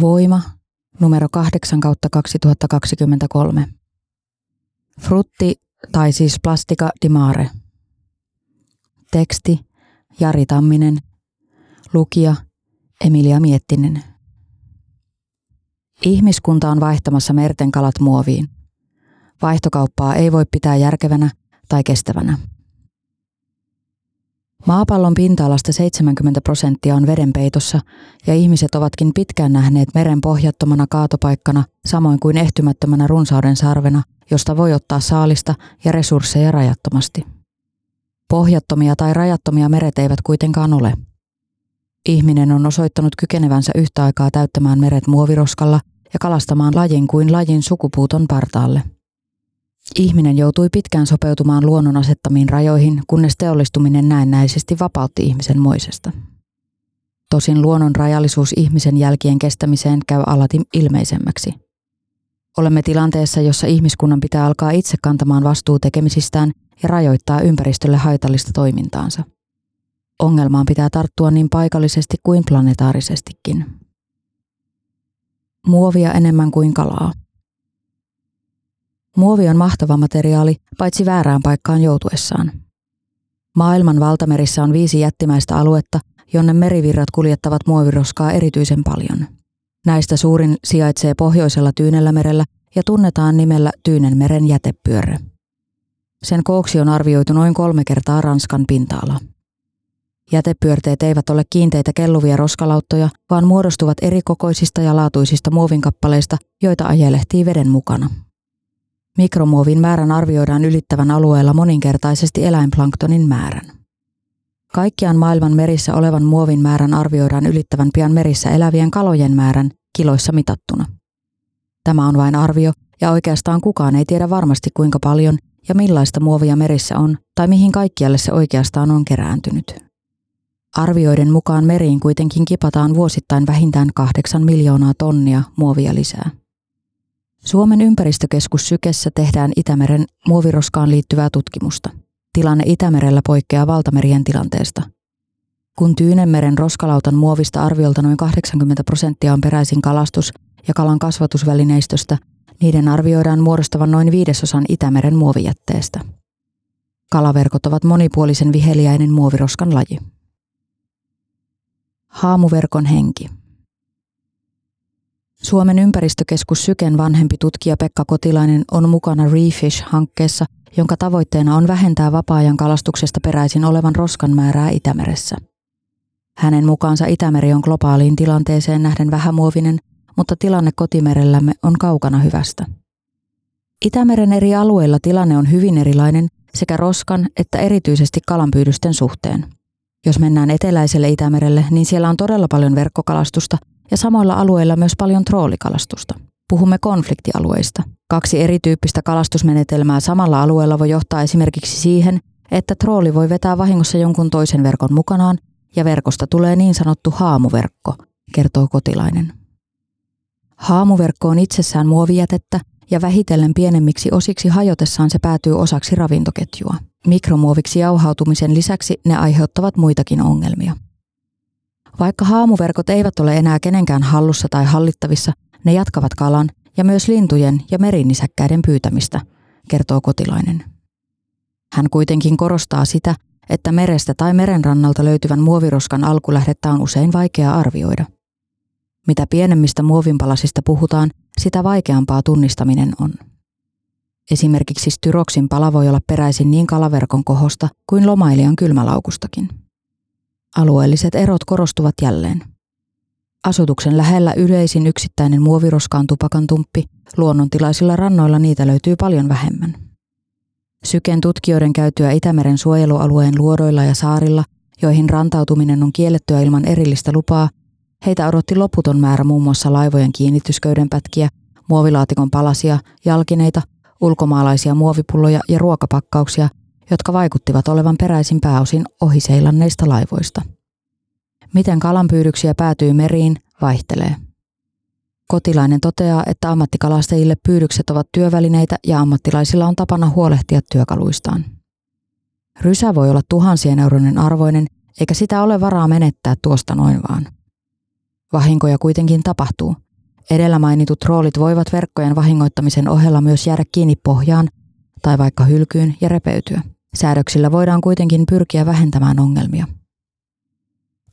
Voima numero 8 kautta 2023. Frutti tai siis Plastika di Mare. Teksti Jari Tamminen. Lukija Emilia Miettinen. Ihmiskunta on vaihtamassa merten kalat muoviin. Vaihtokauppaa ei voi pitää järkevänä tai kestävänä. Maapallon pinta-alasta 70 prosenttia on vedenpeitossa ja ihmiset ovatkin pitkään nähneet meren pohjattomana kaatopaikkana samoin kuin ehtymättömänä runsauden sarvena, josta voi ottaa saalista ja resursseja rajattomasti. Pohjattomia tai rajattomia meret eivät kuitenkaan ole. Ihminen on osoittanut kykenevänsä yhtä aikaa täyttämään meret muoviroskalla ja kalastamaan lajin kuin lajin sukupuuton partaalle – Ihminen joutui pitkään sopeutumaan luonnon asettamiin rajoihin, kunnes teollistuminen näennäisesti vapautti ihmisen moisesta. Tosin luonnon rajallisuus ihmisen jälkien kestämiseen käy alati ilmeisemmäksi. Olemme tilanteessa, jossa ihmiskunnan pitää alkaa itse kantamaan vastuu tekemisistään ja rajoittaa ympäristölle haitallista toimintaansa. Ongelmaan pitää tarttua niin paikallisesti kuin planetaarisestikin. Muovia enemmän kuin kalaa – Muovi on mahtava materiaali, paitsi väärään paikkaan joutuessaan. Maailman valtamerissä on viisi jättimäistä aluetta, jonne merivirrat kuljettavat muoviroskaa erityisen paljon. Näistä suurin sijaitsee pohjoisella Tyynellämerellä ja tunnetaan nimellä Tyynenmeren jätepyörre. Sen kooksi on arvioitu noin kolme kertaa Ranskan pinta-ala. Jätepyörteet eivät ole kiinteitä kelluvia roskalauttoja, vaan muodostuvat eri kokoisista ja laatuisista muovinkappaleista, joita ajelehtii veden mukana. Mikromuovin määrän arvioidaan ylittävän alueella moninkertaisesti eläinplanktonin määrän. Kaikkiaan maailman merissä olevan muovin määrän arvioidaan ylittävän pian merissä elävien kalojen määrän kiloissa mitattuna. Tämä on vain arvio, ja oikeastaan kukaan ei tiedä varmasti kuinka paljon ja millaista muovia merissä on tai mihin kaikkialle se oikeastaan on kerääntynyt. Arvioiden mukaan meriin kuitenkin kipataan vuosittain vähintään kahdeksan miljoonaa tonnia muovia lisää. Suomen ympäristökeskus Sykessä tehdään Itämeren muoviroskaan liittyvää tutkimusta. Tilanne Itämerellä poikkeaa valtamerien tilanteesta. Kun Tyynemeren roskalautan muovista arviolta noin 80 prosenttia on peräisin kalastus- ja kalan kasvatusvälineistöstä, niiden arvioidaan muodostavan noin viidesosan Itämeren muovijätteestä. Kalaverkot ovat monipuolisen viheliäinen muoviroskan laji. Haamuverkon henki. Suomen ympäristökeskus Syken vanhempi tutkija Pekka Kotilainen on mukana Refish-hankkeessa, jonka tavoitteena on vähentää vapaa-ajan kalastuksesta peräisin olevan roskan määrää Itämeressä. Hänen mukaansa Itämeri on globaaliin tilanteeseen nähden vähämuovinen, mutta tilanne kotimerellämme on kaukana hyvästä. Itämeren eri alueilla tilanne on hyvin erilainen sekä roskan että erityisesti kalanpyydysten suhteen. Jos mennään eteläiselle Itämerelle, niin siellä on todella paljon verkkokalastusta ja samoilla alueilla myös paljon troolikalastusta. Puhumme konfliktialueista. Kaksi erityyppistä kalastusmenetelmää samalla alueella voi johtaa esimerkiksi siihen, että trooli voi vetää vahingossa jonkun toisen verkon mukanaan ja verkosta tulee niin sanottu haamuverkko, kertoo kotilainen. Haamuverkko on itsessään muovijätettä ja vähitellen pienemmiksi osiksi hajotessaan se päätyy osaksi ravintoketjua. Mikromuoviksi jauhautumisen lisäksi ne aiheuttavat muitakin ongelmia. Vaikka haamuverkot eivät ole enää kenenkään hallussa tai hallittavissa, ne jatkavat kalan ja myös lintujen ja merinisäkkäiden pyytämistä, kertoo kotilainen. Hän kuitenkin korostaa sitä, että merestä tai merenrannalta löytyvän muoviroskan alkulähdettä on usein vaikea arvioida. Mitä pienemmistä muovinpalasista puhutaan, sitä vaikeampaa tunnistaminen on. Esimerkiksi styroksin pala voi olla peräisin niin kalaverkon kohosta kuin lomailijan kylmälaukustakin. Alueelliset erot korostuvat jälleen. Asutuksen lähellä yleisin yksittäinen muoviroska on tupakantumppi, luonnontilaisilla rannoilla niitä löytyy paljon vähemmän. Syken tutkijoiden käytyä Itämeren suojelualueen luodoilla ja saarilla, joihin rantautuminen on kiellettyä ilman erillistä lupaa, heitä odotti loputon määrä muun muassa laivojen kiinnitysköydenpätkiä, muovilaatikon palasia, jalkineita, ulkomaalaisia muovipulloja ja ruokapakkauksia, jotka vaikuttivat olevan peräisin pääosin ohiseilanneista laivoista. Miten kalanpyydyksiä päätyy meriin, vaihtelee. Kotilainen toteaa, että ammattikalastajille pyydykset ovat työvälineitä ja ammattilaisilla on tapana huolehtia työkaluistaan. Rysä voi olla tuhansien euroinen arvoinen, eikä sitä ole varaa menettää tuosta noin vaan. Vahinkoja kuitenkin tapahtuu. Edellä mainitut roolit voivat verkkojen vahingoittamisen ohella myös jäädä kiinni pohjaan tai vaikka hylkyyn ja repeytyä. Säädöksillä voidaan kuitenkin pyrkiä vähentämään ongelmia.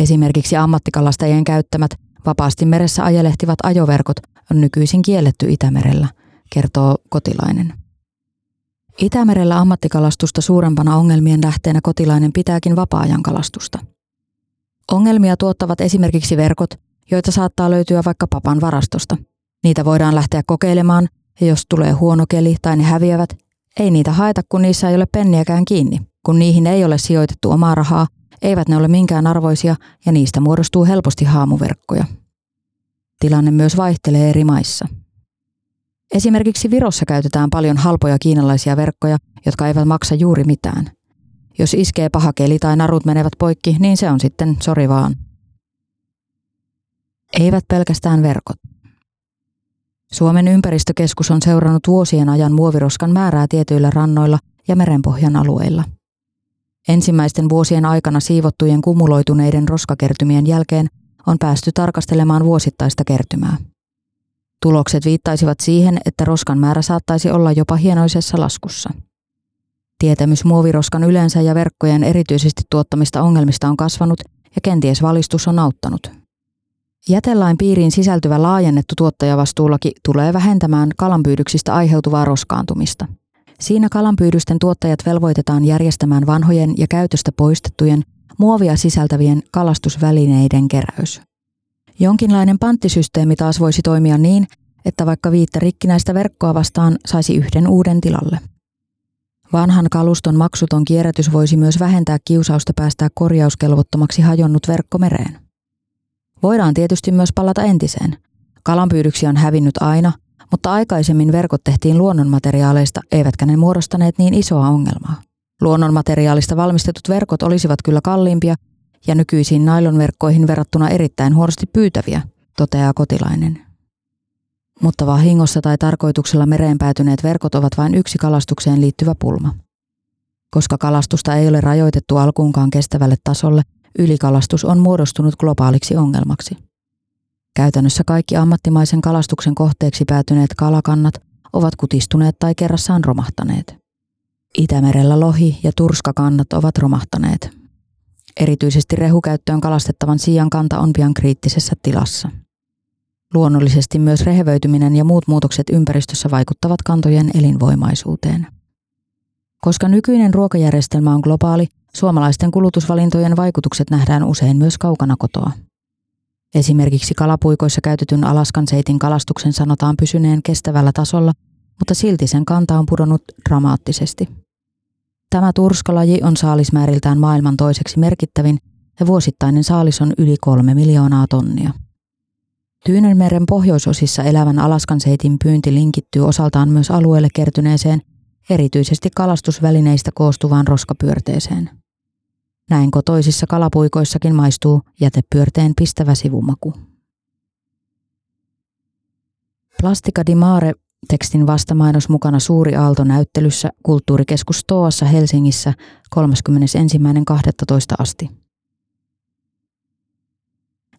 Esimerkiksi ammattikalastajien käyttämät vapaasti meressä ajelehtivat ajoverkot on nykyisin kielletty Itämerellä, kertoo kotilainen. Itämerellä ammattikalastusta suurempana ongelmien lähteenä kotilainen pitääkin vapaa-ajan kalastusta. Ongelmia tuottavat esimerkiksi verkot, joita saattaa löytyä vaikka papan varastosta. Niitä voidaan lähteä kokeilemaan, ja jos tulee huono keli tai ne häviävät, ei niitä haeta, kun niissä ei ole penniäkään kiinni. Kun niihin ei ole sijoitettu omaa rahaa, eivät ne ole minkään arvoisia ja niistä muodostuu helposti haamuverkkoja. Tilanne myös vaihtelee eri maissa. Esimerkiksi Virossa käytetään paljon halpoja kiinalaisia verkkoja, jotka eivät maksa juuri mitään. Jos iskee paha keli tai narut menevät poikki, niin se on sitten sori vaan. Eivät pelkästään verkot. Suomen ympäristökeskus on seurannut vuosien ajan muoviroskan määrää tietyillä rannoilla ja merenpohjan alueilla. Ensimmäisten vuosien aikana siivottujen kumuloituneiden roskakertymien jälkeen on päästy tarkastelemaan vuosittaista kertymää. Tulokset viittaisivat siihen, että roskan määrä saattaisi olla jopa hienoisessa laskussa. Tietämys muoviroskan yleensä ja verkkojen erityisesti tuottamista ongelmista on kasvanut ja kenties valistus on auttanut. Jätelain piiriin sisältyvä laajennettu tuottajavastuulaki tulee vähentämään kalanpyydyksistä aiheutuvaa roskaantumista. Siinä kalanpyydysten tuottajat velvoitetaan järjestämään vanhojen ja käytöstä poistettujen muovia sisältävien kalastusvälineiden keräys. Jonkinlainen panttisysteemi taas voisi toimia niin, että vaikka viittä rikkinäistä verkkoa vastaan saisi yhden uuden tilalle. Vanhan kaluston maksuton kierrätys voisi myös vähentää kiusausta päästää korjauskelvottomaksi hajonnut verkko mereen. Voidaan tietysti myös palata entiseen. Kalanpyydyksiä on hävinnyt aina, mutta aikaisemmin verkot tehtiin luonnonmateriaaleista, eivätkä ne muodostaneet niin isoa ongelmaa. Luonnonmateriaalista valmistetut verkot olisivat kyllä kalliimpia ja nykyisiin nailonverkkoihin verrattuna erittäin huonosti pyytäviä, toteaa kotilainen. Mutta vahingossa tai tarkoituksella mereen päätyneet verkot ovat vain yksi kalastukseen liittyvä pulma. Koska kalastusta ei ole rajoitettu alkuunkaan kestävälle tasolle, ylikalastus on muodostunut globaaliksi ongelmaksi. Käytännössä kaikki ammattimaisen kalastuksen kohteeksi päätyneet kalakannat ovat kutistuneet tai kerrassaan romahtaneet. Itämerellä lohi- ja turskakannat ovat romahtaneet. Erityisesti rehukäyttöön kalastettavan siian kanta on pian kriittisessä tilassa. Luonnollisesti myös rehevöityminen ja muut muutokset ympäristössä vaikuttavat kantojen elinvoimaisuuteen. Koska nykyinen ruokajärjestelmä on globaali, suomalaisten kulutusvalintojen vaikutukset nähdään usein myös kaukana kotoa. Esimerkiksi kalapuikoissa käytetyn Alaskan seitin kalastuksen sanotaan pysyneen kestävällä tasolla, mutta silti sen kanta on pudonnut dramaattisesti. Tämä turskalaji on saalismääriltään maailman toiseksi merkittävin ja vuosittainen saalis on yli kolme miljoonaa tonnia. Tyynenmeren pohjoisosissa elävän Alaskan seitin pyynti linkittyy osaltaan myös alueelle kertyneeseen, erityisesti kalastusvälineistä koostuvaan roskapyörteeseen. Näin kotoisissa kalapuikoissakin maistuu jätepyörteen pistävä sivumaku. Plastica di Mare tekstin vastamainos mukana Suuri Aalto näyttelyssä Kulttuurikeskus Toassa Helsingissä 31.12. asti.